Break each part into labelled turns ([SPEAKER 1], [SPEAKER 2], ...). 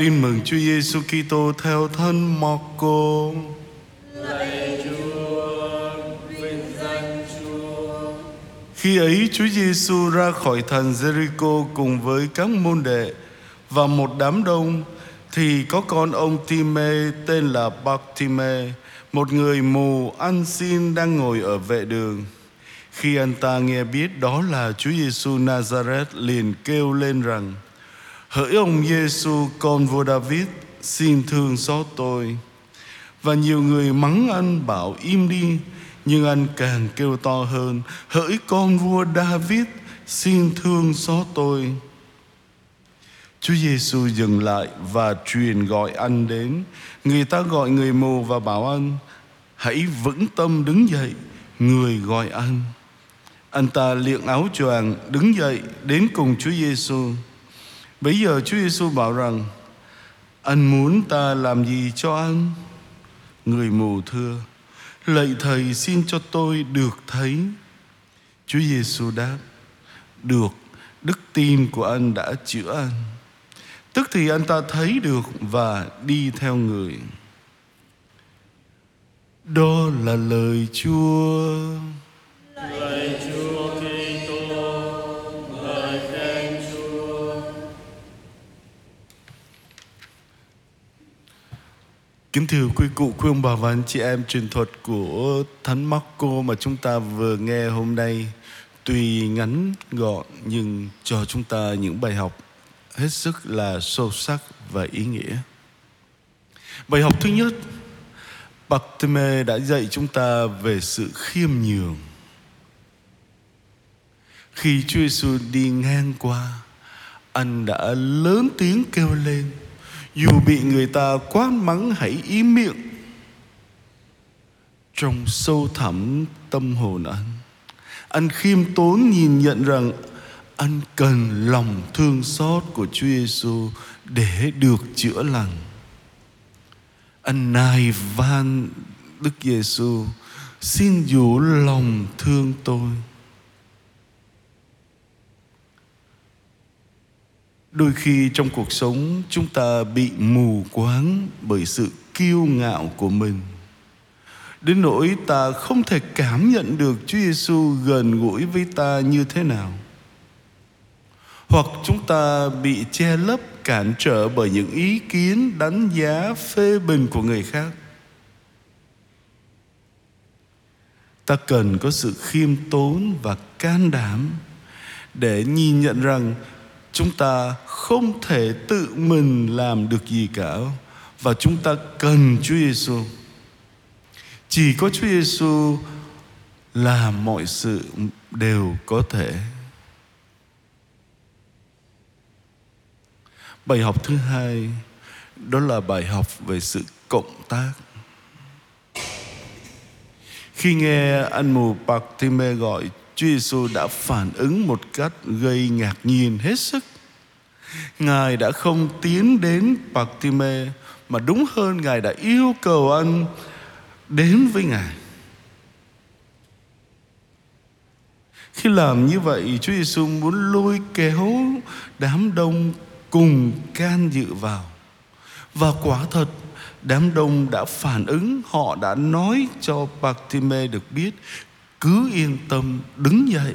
[SPEAKER 1] Tin mừng Chúa Giêsu Kitô theo thân Marco.
[SPEAKER 2] Lạy Chúa, vinh danh Chúa.
[SPEAKER 1] Khi ấy Chúa Giêsu ra khỏi thành Jericho cùng với các môn đệ và một đám đông thì có con ông Time tên là Bartime, một người mù ăn xin đang ngồi ở vệ đường. Khi anh ta nghe biết đó là Chúa Giêsu Nazareth liền kêu lên rằng: Hỡi ông Giêsu con vua David, xin thương xót tôi. Và nhiều người mắng anh bảo im đi, nhưng anh càng kêu to hơn, hỡi con vua David, xin thương xót tôi. Chúa Giêsu dừng lại và truyền gọi anh đến. Người ta gọi người mù và bảo anh, hãy vững tâm đứng dậy, người gọi anh. Anh ta liệng áo choàng đứng dậy đến cùng Chúa Giêsu. Bây giờ Chúa Giêsu bảo rằng Anh muốn ta làm gì cho anh? Người mù thưa? Lạy Thầy xin cho tôi được thấy. Chúa Giêsu đáp, Được, Đức tin của anh đã chữa anh. Tức thì anh ta thấy được Và đi theo người. Đó là lời Chúa.
[SPEAKER 2] Lời Chúa.
[SPEAKER 1] Kính thưa quý cụ, quý ông bà và anh chị em truyền thuật của Thánh Marco mà chúng ta vừa nghe hôm nay tuy ngắn gọn nhưng cho chúng ta những bài học hết sức là sâu sắc và ý nghĩa. Bài học thứ nhất, Bartime đã dạy chúng ta về sự khiêm nhường. Khi Chúa Giêsu đi ngang qua, anh đã lớn tiếng kêu lên dù bị người ta quát mắng hãy im miệng, trong sâu thẳm tâm hồn anh anh khiêm tốn nhìn nhận rằng anh cần lòng thương xót của Chúa Giêsu để được chữa lành. Anh nài van Đức Giêsu xin dụ lòng thương tôi đôi khi trong cuộc sống, chúng ta bị mù quáng bởi sự kiêu ngạo của mình. Đến nỗi ta không thể cảm nhận được Chúa Giêsu gần gũi với ta như thế nào. Hoặc chúng ta bị che lấp, cản trở bởi những ý kiến, đánh giá, phê bình của người khác. Ta cần có sự khiêm tốn và can đảm để nhìn nhận rằng chúng ta không thể tự mình làm được gì cả và chúng ta cần Chúa Giêsu. Chỉ có Chúa Giêsu làm mọi sự đều có thể. Bài học thứ hai, đó là bài học về sự cộng tác. Khi nghe anh mù Bartimaeus gọi, Chúa Giêsu đã phản ứng một cách gây ngạc nhiên hết sức. Ngài đã không tiến đến Bartime mà đúng hơn Ngài đã yêu cầu anh đến với Ngài. Khi làm như vậy, Chúa Giêsu muốn lôi kéo đám đông cùng can dự vào. Và quả thật, đám đông đã phản ứng, họ đã nói cho Bartime được biết cứ yên tâm đứng dậy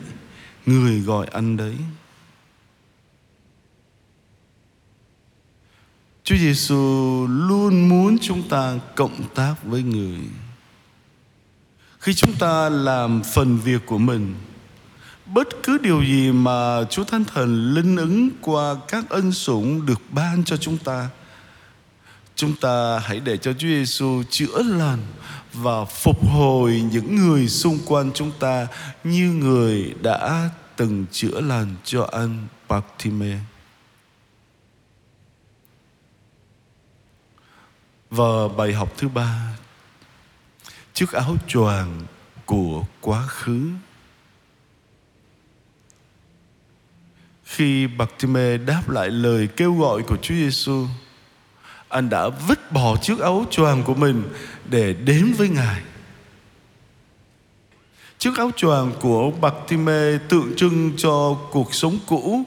[SPEAKER 1] người gọi anh đấy Chúa Giêsu luôn muốn chúng ta cộng tác với người. Khi chúng ta làm phần việc của mình, bất cứ điều gì mà Chúa Thánh Thần linh ứng qua các ân sủng được ban cho chúng ta, chúng ta hãy để cho Chúa Giêsu chữa lành và phục hồi những người xung quanh chúng ta như người đã từng chữa lành cho anh Bartimaeus. Và bài học thứ ba Chiếc áo choàng của quá khứ Khi Bartimaeus đáp lại lời kêu gọi của Chúa Giêsu, anh đã vứt bỏ chiếc áo choàng của mình để đến với Ngài. Chiếc áo choàng của Bartimaeus tượng trưng cho cuộc sống cũ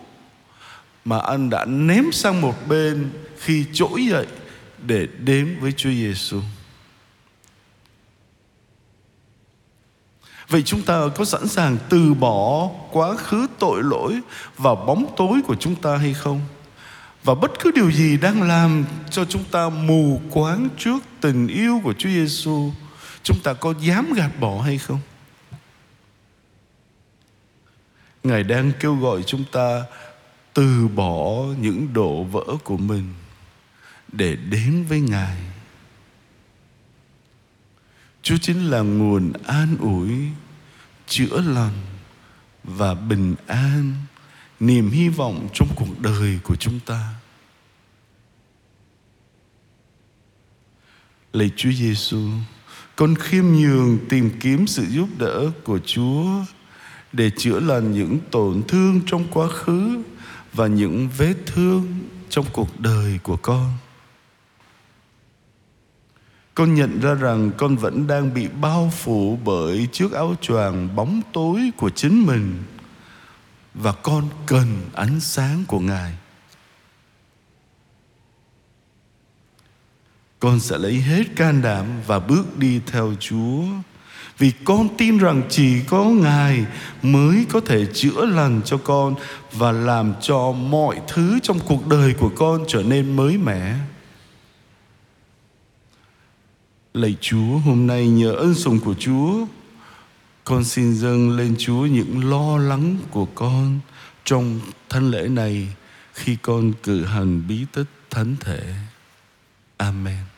[SPEAKER 1] mà anh đã ném sang một bên khi trỗi dậy để đến với Chúa Giêsu. Vậy chúng ta có sẵn sàng từ bỏ quá khứ tội lỗi và bóng tối của chúng ta hay không? Và bất cứ điều gì đang làm cho chúng ta mù quáng trước tình yêu của Chúa Giêsu, chúng ta có dám gạt bỏ hay không? Ngài đang kêu gọi chúng ta từ bỏ những đổ vỡ của mình để đến với Ngài. Chúa chính là nguồn an ủi, chữa lành và bình an, niềm hy vọng trong cuộc đời của chúng ta. Lạy Chúa Giêsu, con khiêm nhường tìm kiếm sự giúp đỡ của Chúa để chữa lành những tổn thương trong quá khứ và những vết thương trong cuộc đời của con con nhận ra rằng con vẫn đang bị bao phủ bởi chiếc áo choàng bóng tối của chính mình. Và con cần ánh sáng của ngài. Con sẽ lấy hết can đảm và bước đi theo chúa. Vì con tin rằng chỉ có ngài mới có thể chữa lành cho con và làm cho mọi thứ trong cuộc đời của con trở nên mới mẻ. Lạy Chúa, hôm nay nhờ ân sủng của Chúa, con xin dâng lên Chúa những lo lắng của con trong thánh lễ này khi con cử hành bí tích thánh thể. Amen.